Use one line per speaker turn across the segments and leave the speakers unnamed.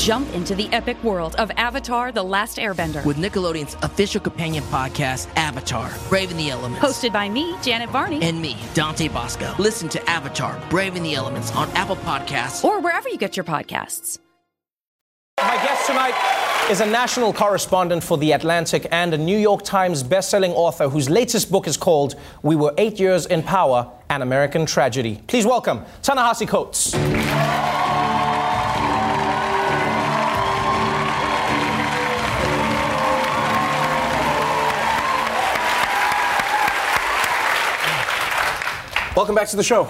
Jump into the epic world of Avatar The Last Airbender.
with Nickelodeon's official companion podcast, Avatar Braving the Elements.
Hosted by me, Janet Varney.
and me, Dante Basco. Listen to Avatar Braving the Elements on Apple Podcasts.
or wherever you get your podcasts.
My guest tonight is a national correspondent for The Atlantic and a New York Times bestselling author whose latest book is called We Were Eight Years in Power An American Tragedy. Please welcome Ta-Nehisi Coates. Welcome back to the show.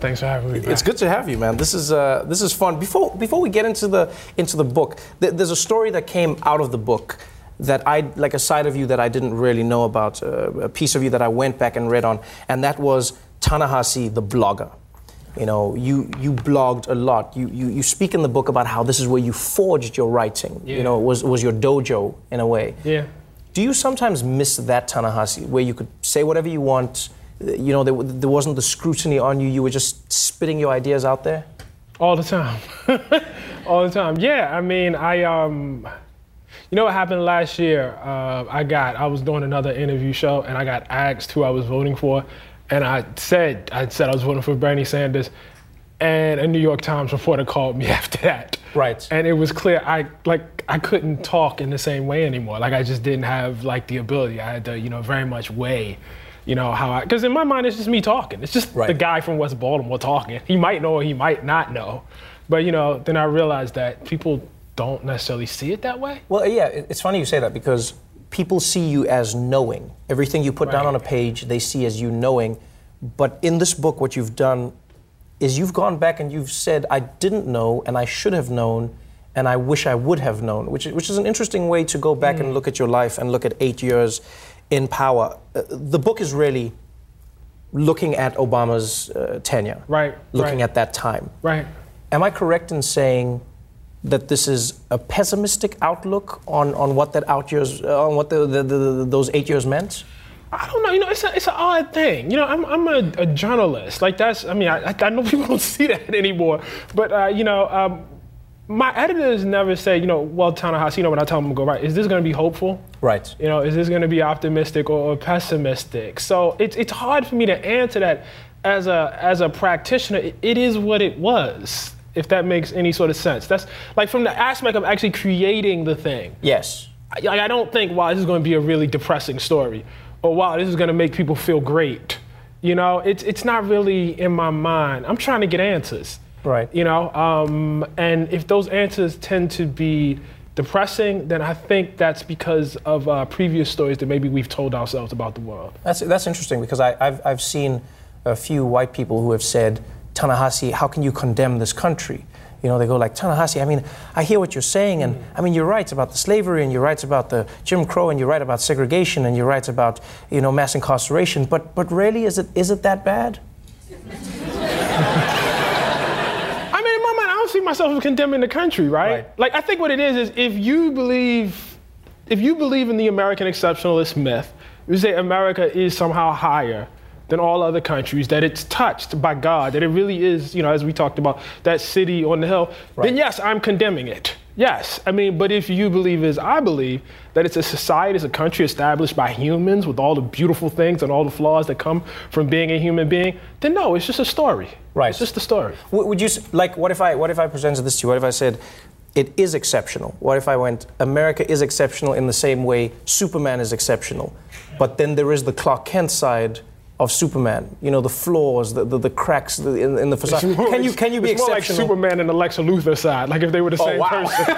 Thanks for having me. Back.
It's good to have you, man. This is uh, this is fun. Before before we get into the into the book, th- there's a story that came out of the book that I like a side of you that I didn't really know about, uh, a piece of you that I went back and read on, and that was Ta-Nehisi, the blogger. You know, you you blogged a lot. You, you you speak in the book about how this is where you forged your writing. You know, it was was your dojo in a way.
Yeah.
Do you sometimes miss that Ta-Nehisi, where you could say whatever you want? You know, there, there wasn't the scrutiny on you. You were just spitting your ideas out there.
All the time. All the time. Yeah, I mean, I um you know what happened last year? Uh, I got I was doing another interview show and I got asked who I was voting for and I said I said I was voting for Bernie Sanders and a New York Times reporter called me after that.
Right.
And it was clear I like I couldn't talk in the same way anymore. Like I just didn't have like the ability. I had to, you know, very much weigh you know how I because in my mind it's just me talking. It's just
Right.
the guy from West Baltimore talking. He might know or he might not know. But you know, then I realized that people don't necessarily see it that way.
Well, yeah, it's funny you say that because people see you as knowing. Everything you put down on a page, they see as you knowing. But in this book, what you've done is you've gone back and you've said, I didn't know and I should have known and I wish I would have known, which, is- which is an interesting way to go back
Mm.
and look at your life and look at eight years in power. Uh, the book is really looking at Obama's uh, tenure,
Right,
looking
right.
at that time.
Right.
Am I correct in saying that this is a pessimistic outlook on, on what that out years, uh, on what the, the, the, those eight years meant?
I don't know. You know, it's a, it's an odd thing. You know, I'm, I'm a, a journalist. Like that's. I mean, I, I know people don't see that anymore. But uh, you know, um, my editors never say, you know, well, Ta-Nehisi, you know, when I tell them to go right, is this going to be hopeful?
Right.
You know, is this going to be optimistic or, or pessimistic? So it's it's hard for me to answer that as a as a practitioner. It, it is what it was. If that makes any sort of sense. That's like from the aspect of actually creating the thing.
Yes.
I, I don't think, wow, this is going to be a really depressing story, or wow, this is going to make people feel great. You know, it's it's not really in my mind. I'm trying to get answers.
Right.
You know, um, and if those answers tend to be depressing, then I think that's because of uh, previous stories that maybe we've told ourselves about the world.
That's, that's interesting because I, I've, I've seen a few white people who have said, Ta-Nehisi, how can you condemn this country? You know, they go like, Ta-Nehisi, I mean, I hear what you're saying, and I mean, you're right about the slavery, and you're right about the Jim Crow, and you're right about segregation, and you're right about, you know, mass incarceration, but, but really, is it, is it that bad?
I mean, in my mind, I don't see myself as condemning the country, right?
Right.
Like, I think what it is is if you believe, if you believe in the American exceptionalist myth, you say America is somehow higher than all other countries, that it's touched by God, that it really is, you know, as we talked about, that city on the hill, then yes, I'm condemning it. Yes. I mean, but if you believe, as I believe, that it's a society, it's a country established by humans with all the beautiful things and all the flaws that come from being a human being, then no, it's just a story.
Right.
It's just a story.
Would you like what if I what if I presented this to you? What if I said it is exceptional? What if I went America is exceptional in the same way Superman is exceptional, but then there is the Clark Kent side of Superman. You know the flaws, the the, the cracks the, in, in the facade.
More-
Can you can you be
it's more like? Superman and the Lex Luthor side, like if they were the
Oh,
same
wow.
person.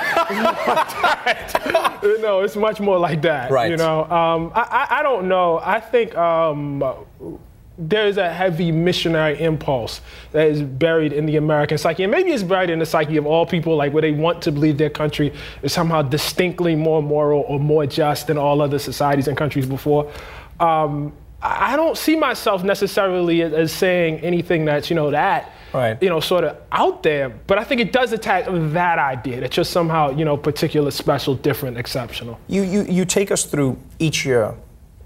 It's more like. You know, it's much more like that.
Right.
You know, um, I, I I don't know. I think um, there's a heavy missionary impulse that is buried in the American psyche. And maybe it's buried in the psyche of all people, like where they want to believe their country is somehow distinctly more moral or more just than all other societies and countries before. Um, I don't see myself necessarily as, as saying anything that's, you know, that
Right.
you know, sort of out there. But I think it does attack that idea that you're somehow, you know, particular, special, different, exceptional.
You, you, you take us through each year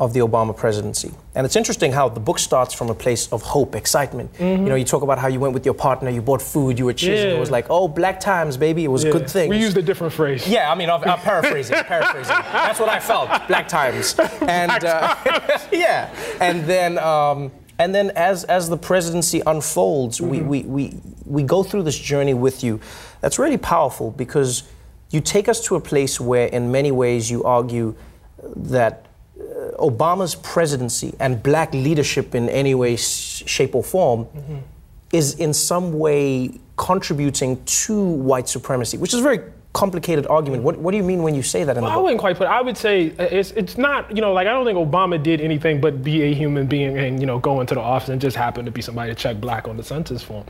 of the Obama presidency. And it's interesting how the book starts from a place of hope, excitement. You know, you talk about how you went with your partner, you bought food, you were cheering.
Mm-hmm. Yeah.
It was like, oh, black times, baby. It was
Yeah.
good things.
We used a different phrase.
Yeah, I mean, I'm, I'm paraphrasing, paraphrasing. That's what I felt. Black times, and uh, yeah, and then um, and then as as the presidency unfolds, we, we we we go through this journey with you. That's really powerful because you take us to a place where, in many ways, you argue that Obama's presidency and black leadership in any way, shape, or form mm-hmm. is in some way contributing to white supremacy, which is a very complicated argument. What, what do you mean when you say that in the
I wouldn't quite put. It. I would say uh, it's it's not you know like I don't think Obama did anything but be a human being and you know go into the office and just happen to be somebody to check black on the census form.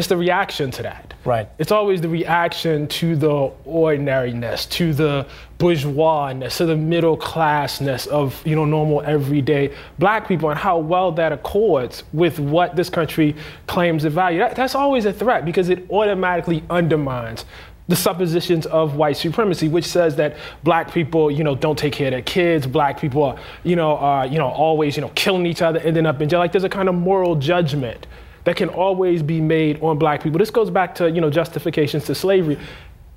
It's the reaction to that.
Right.
It's always the reaction to the ordinariness, to the bourgeoisness, to the middle classness of you know normal everyday black people, and how well that accords with what this country claims to value. That, that's always a threat because it automatically undermines the suppositions of white supremacy, which says that black people, you know, don't take care of their kids. Black people are, you know, are, you know, always, you know, killing each other, ending up in jail. Like there's a kind of moral judgment that can always be made on black people. This goes back to, you know, justifications to slavery.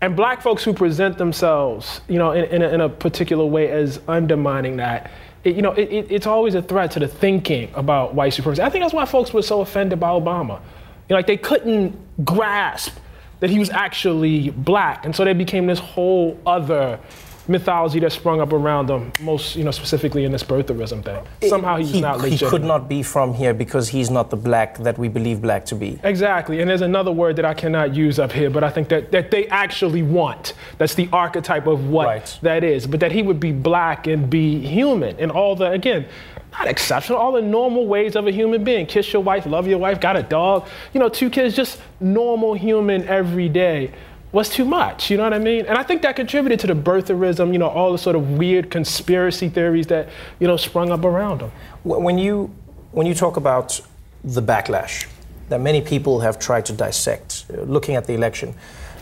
And black folks who present themselves, you know, in, in, a, in a particular way as undermining that, it, you know, it, it, it's always a threat to the thinking about white supremacy. I think that's why folks were so offended by Obama. You know, like they couldn't grasp that he was actually black. And so there became this whole other mythology that sprung up around him, most, you know, specifically in this birtherism thing. Somehow he's
he,
not
he could not be from here because he's not the black that we believe black to be.
Exactly. And there's another word that I cannot use up here, but I think that, that they actually want. That's the archetype of what
Right.
that is. But that he would be black and be human and all the, again, not exceptional, all the normal ways of a human being. Kiss your wife, love your wife, got a dog, you know, two kids, just normal human every day was too much, you know what I mean? And I think that contributed to the birtherism, you know, all the sort of weird conspiracy theories that, you know, sprung up around him.
When you, when you talk about the backlash that many people have tried to dissect, uh, looking at the election,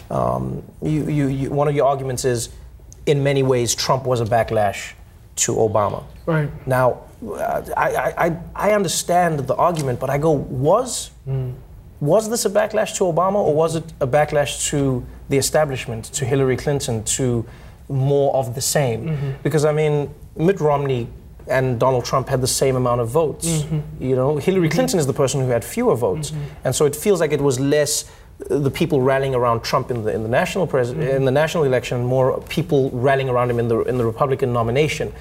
um, you, you, you, one of your arguments is, in many ways, Trump was a backlash to Obama.
Right.
Now, uh, I, I, I- I understand the argument, but I go, was was this a backlash to Obama, or was it a backlash to the establishment, to Hillary Clinton, to more of the same? Mm-hmm. Because I mean, Mitt Romney and Donald Trump had the same amount of votes. Mm-hmm. You know, Hillary mm-hmm. Clinton is the person who had fewer votes, and so it feels like it was less uh, the people rallying around Trump in the in the national pres- in the national election, more people rallying around him in the in the Republican nomination.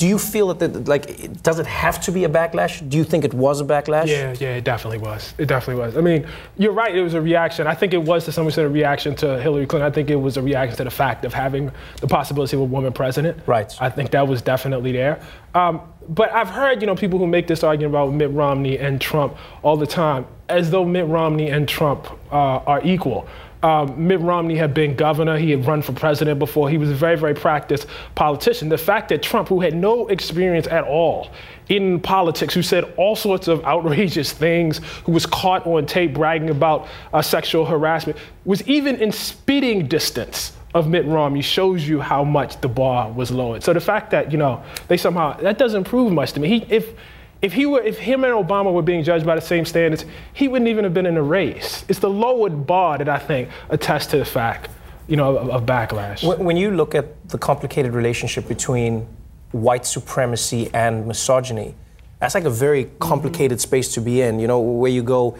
Do you feel that, the, like, does it have to be a backlash? Do you think it was a backlash?
Yeah, yeah, it definitely was. It definitely was. I mean, you're right. It was a reaction. I think it was to some extent a reaction to Hillary Clinton. I think it was a reaction to the fact of having the possibility of a woman president.
Right.
I think that was definitely there. Um, but I've heard, you know, people who make this argument about Mitt Romney and Trump all the time, as though Mitt Romney and Trump uh, are equal. Um, Mitt Romney had been governor. He had run for president before. He was a very, very practiced politician. The fact that Trump, who had no experience at all in politics, who said all sorts of outrageous things, who was caught on tape bragging about uh, sexual harassment, was even in spitting distance of Mitt Romney shows you how much the bar was lowered. So the fact that you know they somehow that doesn't prove much to me. He, if if he were if him and Obama were being judged by the same standards, he wouldn't even have been in the race. It's the lowered bar that I think attests to the fact you know of, of backlash.
When when you look at the complicated relationship between white supremacy and misogyny, that's like a very complicated mm-hmm. space to be in. You know, where you go,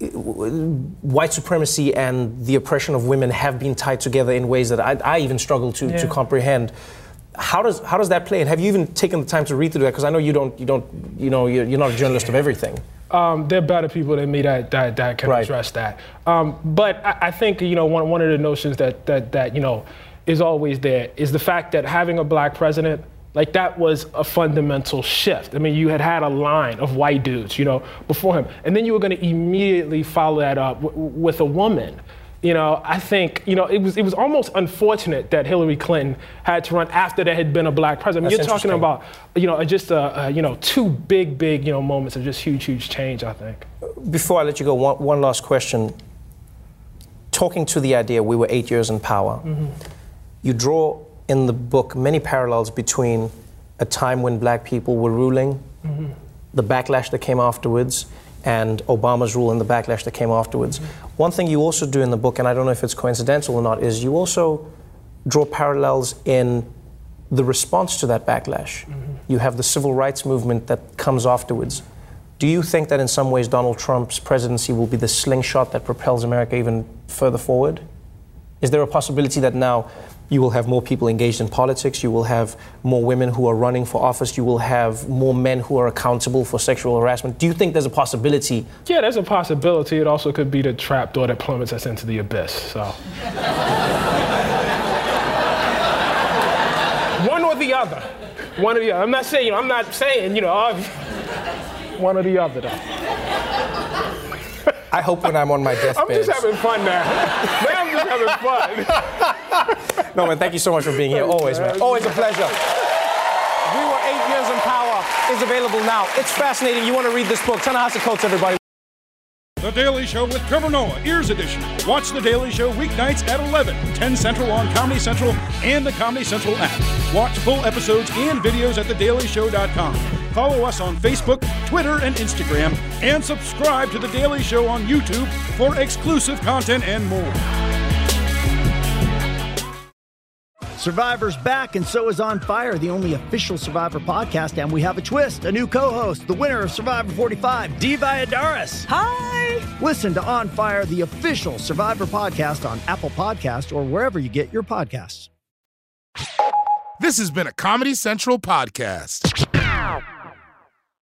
white supremacy and the oppression of women have been tied together in ways that I, I even struggle to, to comprehend. How does how does that play? And have you even taken the time to read through that? Because I know you don't you don't you know you're, you're not a journalist of everything.
Um, there are better people than me that that, that can
Right.
address that. Um, but I, I think you know one, one of the notions that, that that you know is always there is the fact that having a black president Like that was a fundamental shift. I mean, you had had a line of white dudes, you know, before him, and then you were going to immediately follow that up w- with a woman. You know, I think you know it was it was almost unfortunate that Hillary Clinton had to run after there had been a black president. I mean, you're talking about you know just a, a, you know two big big you know moments of just huge huge change. I think.
Before I let you go, one, one last question. Talking to the idea, we were eight years in power. Mm-hmm. You draw in the book many parallels between a time when black people were ruling, mm-hmm. the backlash that came afterwards, and Obama's rule and the backlash that came afterwards. Mm-hmm. One thing you also do in the book, and I don't know if it's coincidental or not, is you also draw parallels in the response to that backlash. Mm-hmm. You have the civil rights movement that comes afterwards. Do you think that in some ways Donald Trump's presidency will be the slingshot that propels America even further forward? Is there a possibility that now you will have more people engaged in politics, you will have more women who are running for office, you will have more men who are accountable for sexual harassment. Do you think there's a possibility?
Yeah, there's a possibility. It also could be the trapdoor that plummets us into the abyss. So. one or the other. One or the other. I'm not saying, I'm not saying, you know, one or the other though.
I hope when I'm on my deathbed.
I'm just having fun now. now I'm just having
fun. No, man, thank you so much for being here. Always, man. Always a pleasure. We Were Eight Years in Power is available now. It's fascinating. You want to read this book. Ta-Nehisi Coates, everybody.
The Daily Show with Trevor Noah, Ears Edition. Watch The Daily Show weeknights at 11, 10 Central on Comedy Central and the Comedy Central app. Watch full episodes and videos at thedailyshow.com. Follow us on Facebook, Twitter, and Instagram, and subscribe to The Daily Show on YouTube for exclusive content and more.
Survivor's back, and so is On Fire, the only official Survivor podcast. And we have a twist a new co host, the winner of Survivor 45, Dee Valladares.
Hi.
Listen to On Fire, the official Survivor podcast on Apple Podcast or wherever you get your podcasts.
This has been a Comedy Central podcast.